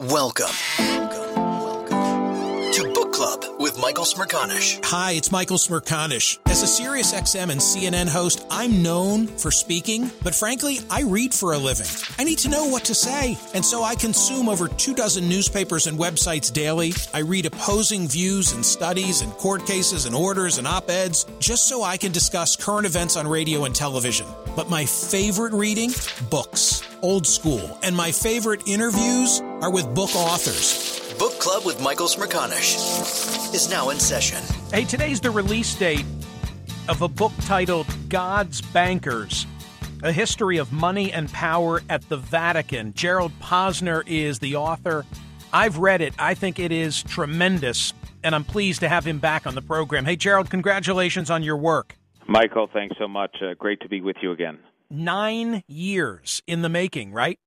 Welcome. to Book Club with Michael Smerconish. Hi, it's Michael Smerconish. As a Sirius XM and CNN host, I'm known for speaking, but frankly, I read for a living. I need to know what to say, and so I consume over two dozen newspapers and websites daily. I read opposing views and studies and court cases and orders and op eds just so I can discuss current events on radio and television. But my favorite reading? Books. Old school. And my favorite interviews are with book authors. Book Club with Michael Smerconish is now in session. Hey, today's the release date of a book titled God's Bankers A History of Money and Power at the Vatican. Gerald Posner is the author. I've read it, I think it is tremendous, and I'm pleased to have him back on the program. Hey, Gerald, congratulations on your work. Michael, thanks so much. Uh, great to be with you again. Nine years in the making, right?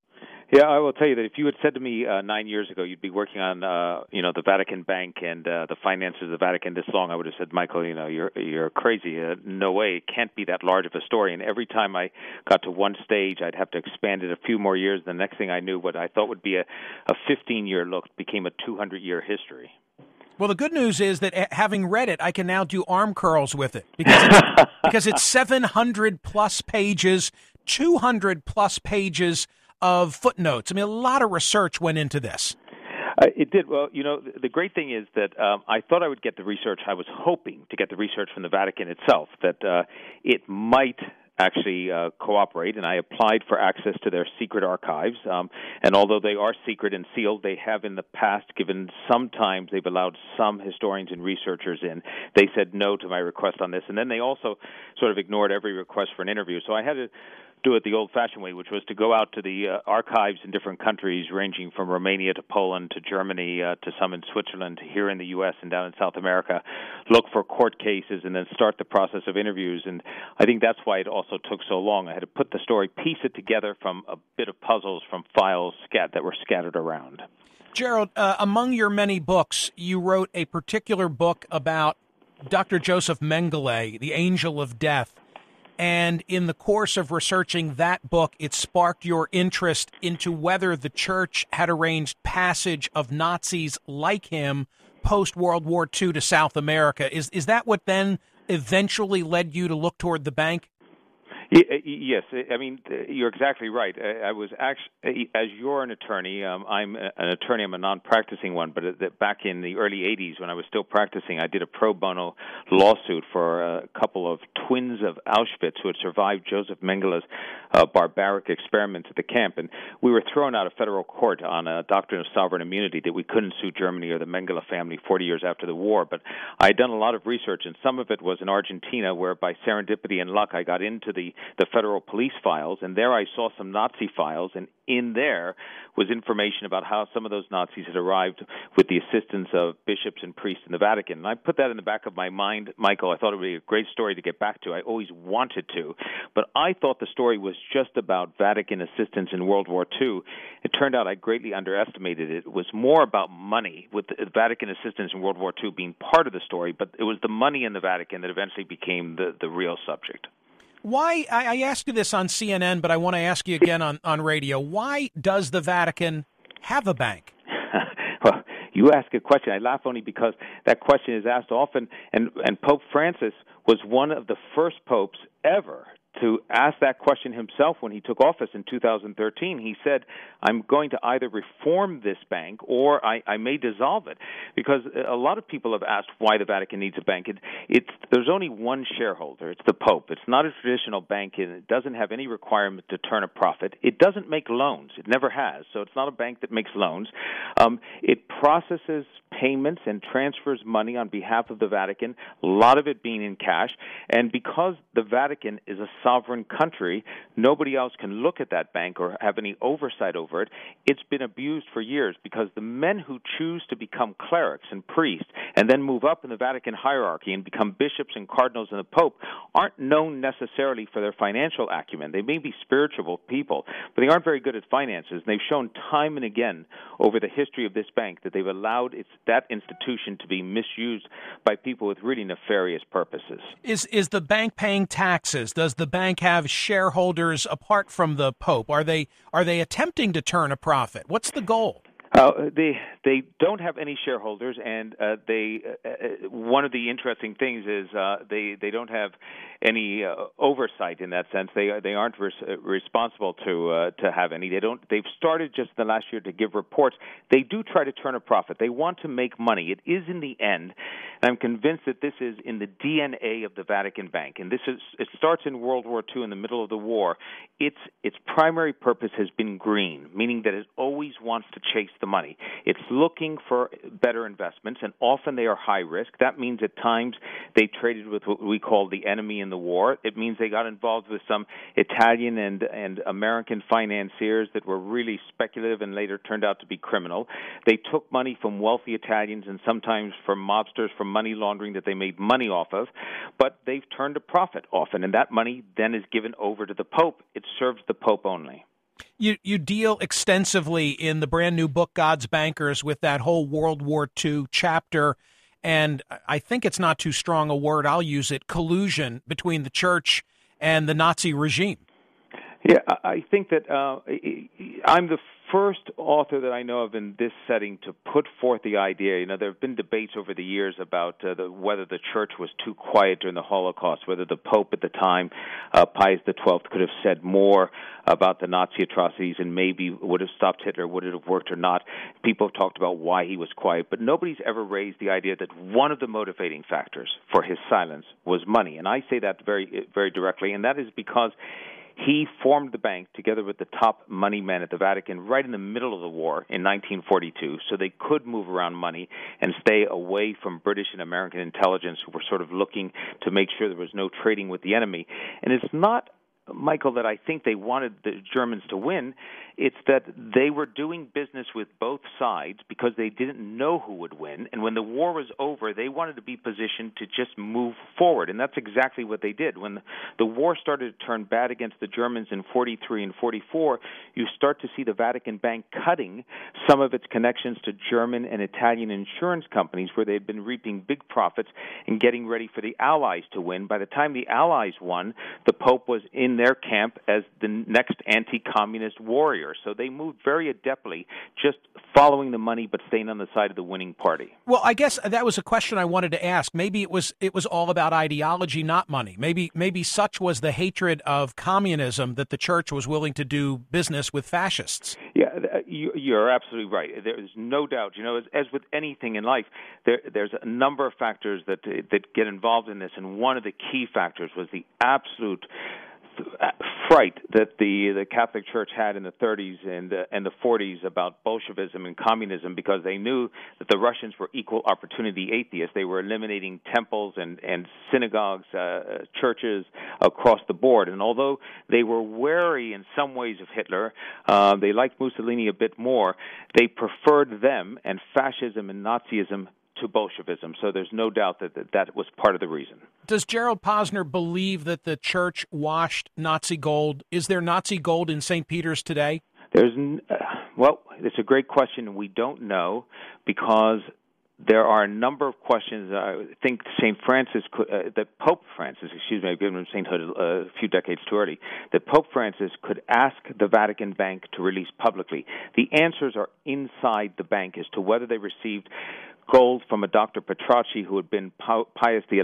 Yeah, I will tell you that if you had said to me uh, nine years ago you'd be working on, uh, you know, the Vatican Bank and uh, the finances of the Vatican this long, I would have said, Michael, you know, you're you're crazy. Uh, no way, it can't be that large of a story. And every time I got to one stage, I'd have to expand it a few more years. The next thing I knew, what I thought would be a, a 15 year look became a 200 year history. Well, the good news is that eh, having read it, I can now do arm curls with it because it's, because it's 700 plus pages, 200 plus pages of footnotes. I mean, a lot of research went into this. Uh, it did. Well, you know, the great thing is that um, I thought I would get the research. I was hoping to get the research from the Vatican itself, that uh, it might actually uh, cooperate, and I applied for access to their secret archives. Um, and although they are secret and sealed, they have in the past given sometimes they've allowed some historians and researchers in. They said no to my request on this, and then they also sort of ignored every request for an interview. So I had to do it the old-fashioned way, which was to go out to the uh, archives in different countries, ranging from Romania to Poland to Germany uh, to some in Switzerland, here in the U.S. and down in South America, look for court cases, and then start the process of interviews. And I think that's why it also took so long. I had to put the story, piece it together from a bit of puzzles from files scat- that were scattered around. Gerald, uh, among your many books, you wrote a particular book about Dr. Joseph Mengele, the Angel of Death. And in the course of researching that book, it sparked your interest into whether the church had arranged passage of Nazis like him post World War II to South America. Is is that what then eventually led you to look toward the bank? Uh, yes, uh, I mean uh, you're exactly right. I was actually, as you're an attorney, um, I'm an attorney. I'm a non-practicing one, but back in the early '80s, when I was still practicing, I did a pro bono lawsuit for a couple of twins of Auschwitz who had survived Joseph Mengele's uh, barbaric experiments at the camp, and we were thrown out of federal court on a doctrine of sovereign immunity that we couldn't sue Germany or the Mengele family 40 years after the war. But I had done a lot of research, and some of it was in Argentina, where by serendipity and luck, I got into the the federal police files, and there I saw some Nazi files, and in there was information about how some of those Nazis had arrived with the assistance of bishops and priests in the Vatican. And I put that in the back of my mind, Michael. I thought it would be a great story to get back to. I always wanted to, but I thought the story was just about Vatican assistance in World War II. It turned out I greatly underestimated it. It was more about money, with Vatican assistance in World War II being part of the story, but it was the money in the Vatican that eventually became the, the real subject. Why, I, I asked you this on CNN, but I want to ask you again on, on radio. Why does the Vatican have a bank? well, you ask a question. I laugh only because that question is asked often, and, and Pope Francis was one of the first popes ever to ask that question himself when he took office in 2013. He said, I'm going to either reform this bank or I, I may dissolve it. Because a lot of people have asked why the Vatican needs a bank. It, it's, there's only one shareholder, it's the Pope. It's not a traditional bank, and it doesn't have any requirement to turn a profit. It doesn't make loans, it never has. So it's not a bank that makes loans. Um, it processes payments and transfers money on behalf of the Vatican, a lot of it being in cash. And because the Vatican is a sovereign country, nobody else can look at that bank or have any oversight over it. It's been abused for years because the men who choose to become clerics and priests and then move up in the Vatican hierarchy and become bishops and cardinals and the Pope aren't known necessarily for their financial acumen. They may be spiritual people, but they aren't very good at finances. And they've shown time and again over the history of this bank that they've allowed its, that institution to be misused by people with really nefarious purposes. Is is the bank paying taxes? Does the bank have shareholders apart from the Pope? Are they are they attempting to turn a profit? What's the goal? Uh, they they don't have any shareholders, and uh, they uh, uh, one of the interesting things is uh, they they don't have any uh, oversight in that sense. They they aren't res- responsible to to have any. They don't. They've started just the last year to give reports. They do try to turn a profit. They want to make money. It is in the end. And I'm convinced that this is in the DNA of the Vatican Bank, and this is it starts in World War II in the middle of the war. Its its primary purpose has been green, meaning that it always wants to chase the money. It's looking for better investments, and often they are high risk. That means at times they traded with what we call the enemy in the war. It means they got involved with some Italian and and American financiers that were really speculative and later turned out to be criminal. They took money from wealthy Italians and sometimes from mobsters for money laundering that they made money off of, but they've turned a profit often, and that money then is given over to the Pope. It serves the Pope only. You you deal extensively in the brand new book God's Bankers with that whole World War II chapter and I think it's not too strong a word. I'll use it collusion between the church and the Nazi regime. Yeah, I think that uh, I'm the first author that I know of in this setting to put forth the idea. You know, there have been debates over the years about uh, the, whether the church was too quiet during the Holocaust, whether the Pope at the time, uh, Pius XII, could have said more about the Nazi atrocities and maybe would have stopped Hitler, would it have worked or not. People have talked about why he was quiet, but nobody's ever raised the idea that one of the motivating factors for his silence was money. And I say that very, very directly, and that is because he formed the bank together with the top money men at the Vatican right in the middle of the war in 1942, so they could move around money and stay away from British and American intelligence who were sort of looking to make sure there was no trading with the enemy. And it's not Michael, that I think they wanted the Germans to win. It's that they were doing business with both sides because they didn't know who would win. And when the war was over, they wanted to be positioned to just move forward. And that's exactly what they did. When the war started to turn bad against the Germans in 43 and 44, you start to see the Vatican Bank cutting some of its connections to German and Italian insurance companies where they had been reaping big profits and getting ready for the Allies to win. By the time the Allies won, the Pope was in their camp as the next anti-communist warrior. So they moved very adeptly, just following the money but staying on the side of the winning party. Well, I guess that was a question I wanted to ask. Maybe it was it was all about ideology, not money. Maybe maybe such was the hatred of communism that the church was willing to do business with fascists. Yeah, uh, you, are absolutely right. There is no doubt. You know, as, as with anything in life, there, there's a number of factors that that get involved in this, and one of the key factors was the absolute fright that the the Catholic Church had in the 30s and uh, and the 40s about Bolshevism and communism because they knew that the Russians were equal opportunity atheists. They were eliminating temples and and synagogues, uh, churches across the board. And although they were wary in some ways of Hitler, uh, they liked Mussolini a bit more. They preferred them and fascism and Nazism to Bolshevism. So there's no doubt that that, that was part of the reason. Does Gerald Posner believe that the church washed Nazi gold? Is there Nazi gold in St. Peter's today? There's uh, well, it's a great question. We don't know because there are a number of questions. I think St. Francis, could, uh, that Pope Francis, excuse me, I've given him sainthood uh, a few decades too early, that Pope Francis could ask the Vatican Bank to release publicly. The answers are inside the bank as to whether they received gold from a Dr. Petracci, who had been Pius XI,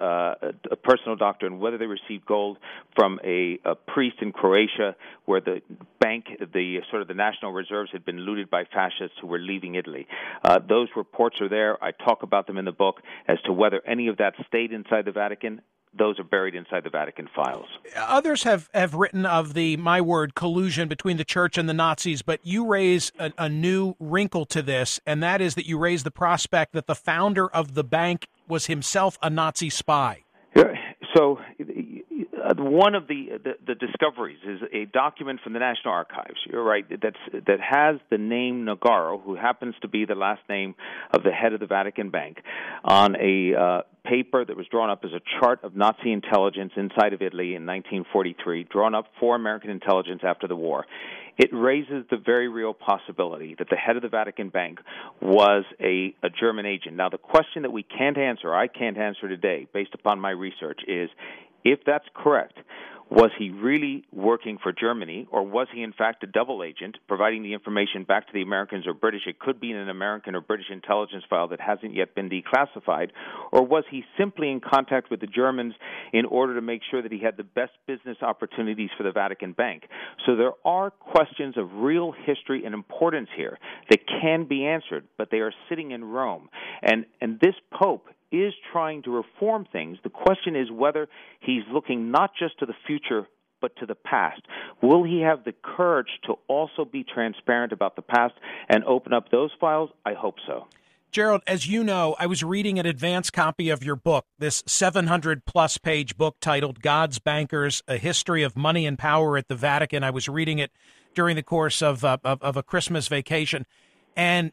uh, a personal doctor, and whether they received gold from a, a priest in Croatia, where the bank, the sort of the national reserves, had been looted by fascists who were leaving Italy. Uh, those reports are there. I talk about them in the book as to whether any of that stayed inside the Vatican those are buried inside the Vatican files. Others have, have written of the, my word, collusion between the church and the Nazis, but you raise a, a new wrinkle to this, and that is that you raise the prospect that the founder of the bank was himself a Nazi spy. So uh, one of the, the, the discoveries is a document from the National Archives. You're right. That's that has the name Nogara, who happens to be the last name of the head of the Vatican Bank, on a uh, paper that was drawn up as a chart of Nazi intelligence inside of Italy in 1943, drawn up for American intelligence after the war. It raises the very real possibility that the head of the Vatican Bank was a, a German agent. Now, the question that we can't answer, I can't answer today, based upon my research, is if that's correct, was he really working for Germany, or was he in fact a double agent, providing the information back to the Americans or British? It could be in an American or British intelligence file that hasn't yet been declassified. Or was he simply in contact with the Germans in order to make sure that he had the best business opportunities for the Vatican Bank? So there are questions of real history and importance here that can be answered, but they are sitting in Rome. And, and this Pope is trying to reform things. The question is whether he's looking not just to the future but to the past. Will he have the courage to also be transparent about the past and open up those files? I hope so. Gerald, as you know, I was reading an advance copy of your book, this 700 plus page book titled God's Bankers A History of Money and Power at the Vatican. I was reading it during the course of, uh, of, of a Christmas vacation. And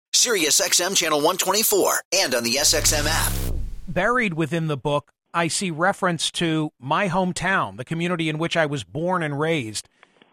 Sirius XM channel 124, and on the SXM app. Buried within the book, I see reference to my hometown, the community in which I was born and raised.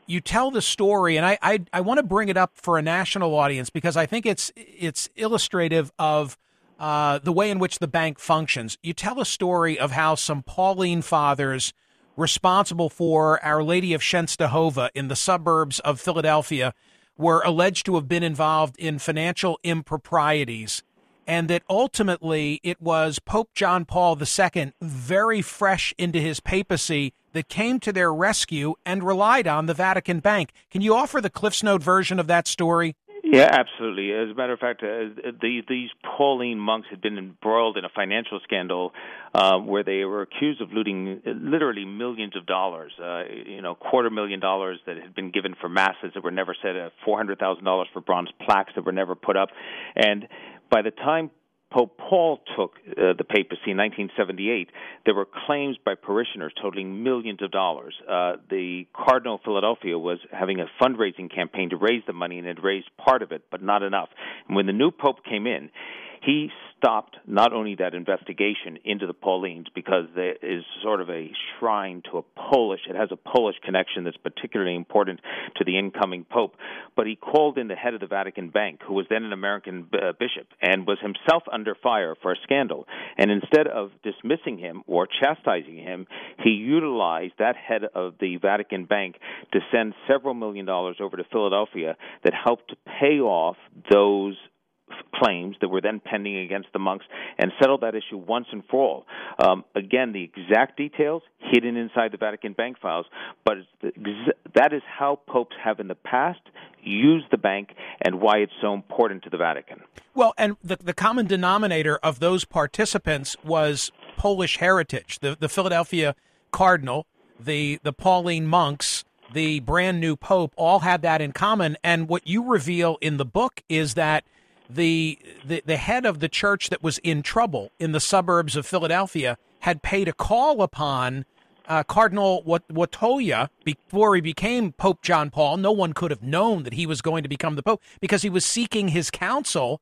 You tell the story, and I I, I want to bring it up for a national audience because I think it's it's illustrative of uh, the way in which the bank functions. You tell a story of how some Pauline fathers responsible for Our Lady of Czestochowa in the suburbs of Philadelphia were alleged to have been involved in financial improprieties, and that ultimately it was Pope John Paul II, very fresh into his papacy, that came to their rescue and relied on the Vatican Bank. Can you offer the CliffsNote version of that story? Yeah, absolutely. As a matter of fact, uh, the, these Pauline monks had been embroiled in a financial scandal uh, where they were accused of looting literally millions of dollars. Uh, you know, quarter million dollars that had been given for masses that were never said, uh, four hundred thousand dollars for bronze plaques that were never put up, and by the time Pope Paul took uh, the papacy in 1978, there were claims by parishioners totaling millions of dollars. Uh, the Cardinal of Philadelphia was having a fundraising campaign to raise the money and had raised part of it, but not enough. And when the new pope came in, he stopped not only that investigation into the Paulines because there is sort of a shrine to a Polish, it has a Polish connection that's particularly important to the incoming Pope, but he called in the head of the Vatican Bank, who was then an American uh, bishop, and was himself under fire for a scandal. And instead of dismissing him or chastising him, he utilized that head of the Vatican Bank to send several million dollars over to Philadelphia that helped to pay off those claims that were then pending against the monks and settle that issue once and for all. Um, again, the exact details hidden inside the Vatican bank files, but that is how popes have in the past used the bank and why it's so important to the Vatican. Well, and the, the common denominator of those participants was Polish heritage. The, the Philadelphia Cardinal, the, the Pauline monks, the brand new pope all had that in common. And what you reveal in the book is that – the, the the head of the church that was in trouble in the suburbs of Philadelphia had paid a call upon uh, Cardinal Wojtyla before he became Pope John Paul. No one could have known that he was going to become the Pope because he was seeking his counsel.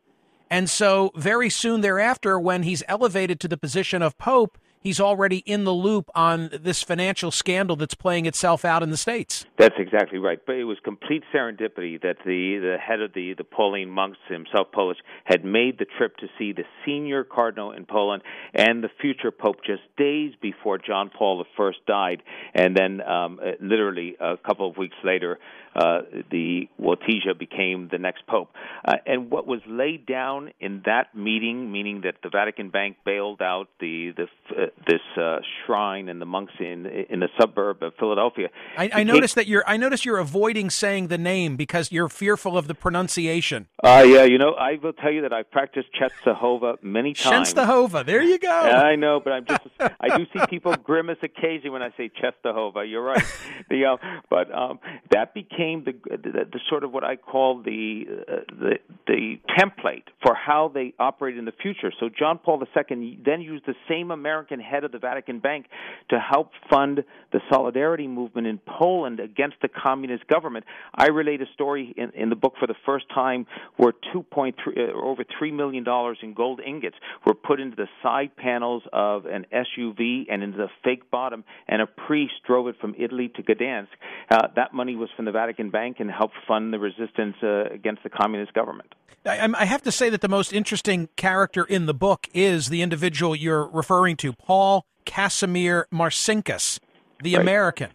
And so, very soon thereafter, when he's elevated to the position of Pope, he's already in the loop on this financial scandal that's playing itself out in the states. That's exactly right. But it was complete serendipity that the the head of the the Pauline monks, himself Polish, had made the trip to see the senior cardinal in Poland and the future pope just days before John Paul I died, and then um, literally a couple of weeks later, uh, the Wojtyla became the next pope. Uh, and what was laid down in that meeting, meaning that the Vatican Bank bailed out the the uh, this uh, shrine and the monks in in the suburb of Philadelphia. I, I noticed that you're. I notice you're avoiding saying the name because you're fearful of the pronunciation. Uh, yeah, you know, I will tell you that I've practiced Czestochowa many times. Czestochowa, there you go. I know, but I'm just. I do see people grimace occasionally when I say Czestochowa. You're right. the uh, but um, that became the, the, the sort of what I call the uh, the the template for how they operate in the future. So John Paul II then used the same American head of the Vatican Bank to help fund the solidarity movement in Poland against the communist government. I relate a story in, in the book for the first time where 2.3 uh, over 3 million dollars in gold ingots were put into the side panels of an SUV and into the fake bottom and a priest drove it from Italy to Gdansk. Uh, that money was from the Vatican Bank and helped fund the resistance uh, against the communist government. I, I, have to say that the most interesting character in the book is the individual you're referring to, Paul Casimir Marcinkus, the right. American.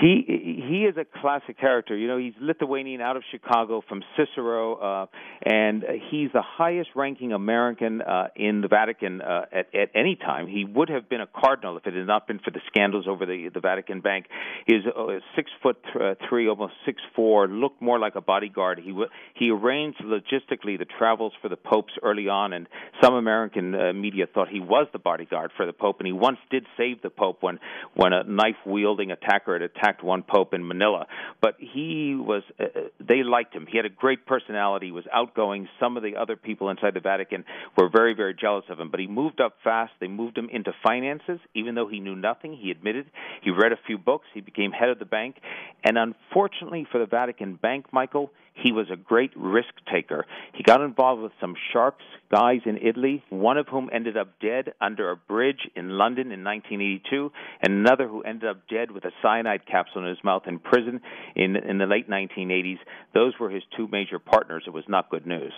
He he is a classic character. You know, he's Lithuanian out of Chicago from Cicero, uh, and he's the highest-ranking American uh, in the Vatican uh, at, at any time. He would have been a cardinal if it had not been for the scandals over the the Vatican Bank. He's uh, six foot th- uh, three, almost six four, looked more like a bodyguard. He w- he arranged logistically the travels for the popes early on, and some American uh, media thought he was the bodyguard for the pope. And he once did save the pope when when a knife-wielding attacker had attacked one pope in Manila. But he was, uh, they liked him. He had a great personality, was outgoing. Some of the other people inside the Vatican were very, very jealous of him. But he moved up fast. They moved him into finances, even though he knew nothing. He admitted he read a few books. He became head of the bank. And unfortunately for the Vatican Bank, Michael, he was a great risk taker. He got involved with some sharks guys in Italy, one of whom ended up dead under a bridge in London in 1982, and another who ended up dead with a cyanide capsule in his mouth in prison in in the late 1980s. Those were his two major partners. It was not good news.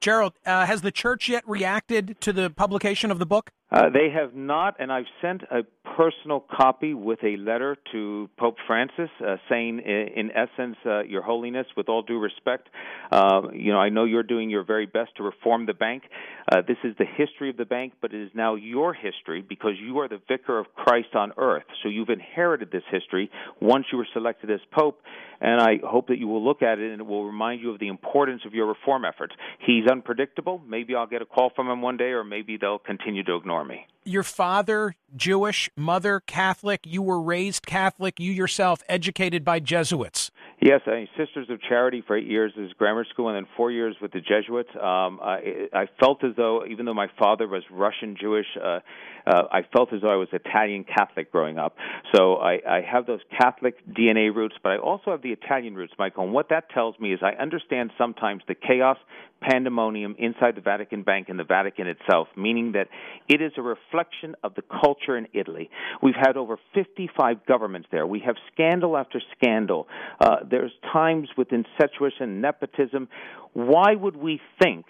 Gerald, uh, has the church yet reacted to the publication of the book? Uh, they have not, and I've sent a personal copy with a letter to Pope Francis uh, saying, in essence, uh, Your Holiness, with all due respect, uh, you know, I know you're doing your very best to reform the bank. Uh, this is the history of the bank, but it is now your history because you are the vicar of Christ on earth. So you've inherited this history once you were selected as Pope, and I hope that you will look at it and it will remind you of the importance of your reform efforts. He's unpredictable. Maybe I'll get a call from him one day, or maybe they'll continue to ignore me. Your father, Jewish, mother, Catholic. You were raised Catholic. You yourself educated by Jesuits. Yes, I Sisters of Charity for eight years as grammar school, and then four years with the Jesuits. Um, I, I felt as though, even though my father was Russian Jewish, uh, uh, I felt as though I was Italian Catholic growing up. So I, I have those Catholic DNA roots, but I also have the Italian roots, Michael. And what that tells me is I understand sometimes the chaos, pandemonium inside the Vatican Bank and the Vatican itself, meaning that it is a reflection of the culture in Italy. We've had over 55 governments there. We have scandal after scandal. Uh, there's times with incestuous and nepotism. Why would we think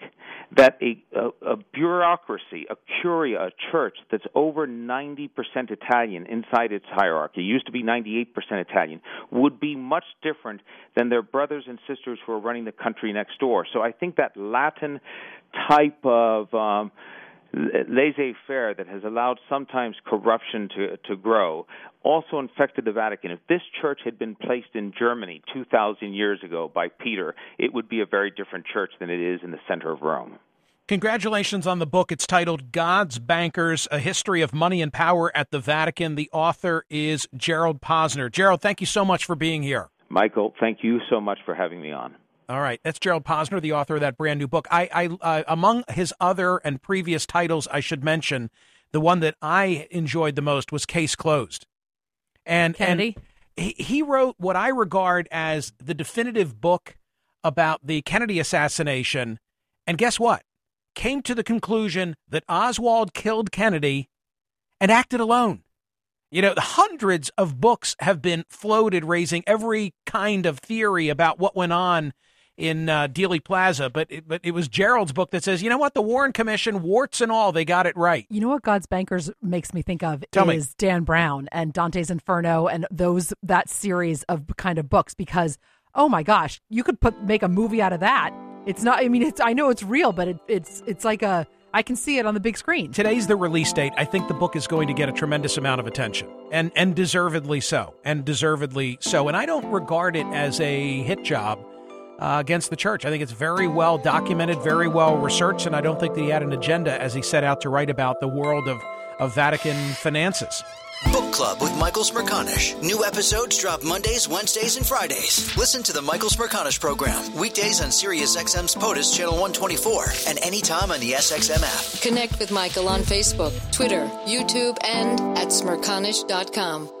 that a, a, a bureaucracy, a curia, a church that's over 90% Italian inside its hierarchy, used to be 98% Italian, would be much different than their brothers and sisters who are running the country next door? So I think that Latin type of um, laissez-faire that has allowed sometimes corruption to to grow also infected the Vatican. If this church had been placed in Germany 2000 years ago by Peter, it would be a very different church than it is in the center of Rome. Congratulations on the book. It's titled God's Bankers: A History of Money and Power at the Vatican. The author is Gerald Posner. Gerald, thank you so much for being here. Michael, thank you so much for having me on. All right, that's Gerald Posner, the author of that brand new book. I, I uh, among his other and previous titles, I should mention the one that I enjoyed the most was Case Closed, and Kennedy. And he, he wrote what I regard as the definitive book about the Kennedy assassination, and guess what? Came to the conclusion that Oswald killed Kennedy and acted alone. You know, hundreds of books have been floated raising every kind of theory about what went on in uh, Dealey Plaza, but it, but it was Gerald's book that says, you know what, the Warren Commission, warts and all, they got it right. You know what God's Bankers makes me think of Tell is me. Dan Brown and Dante's Inferno and those that series of kind of books because oh my gosh, you could put make a movie out of that. It's not. I mean, it's I know it's real, but it, it's it's like a I can see it on the big screen. Today's the release date. I think the book is going to get a tremendous amount of attention, and and deservedly so, and deservedly so. And I don't regard it as a hit job uh, against the church. I think it's very well documented, very well researched, and I don't think that he had an agenda as he set out to write about the world of, of Vatican finances. Book Club with Michael Smerconish. New episodes drop Mondays, Wednesdays, and Fridays. Listen to the Michael Smerconish program weekdays on SiriusXM's POTUS Channel 124 and anytime on the SXM app. Connect with Michael on Facebook, Twitter, YouTube, and at smerconish.com.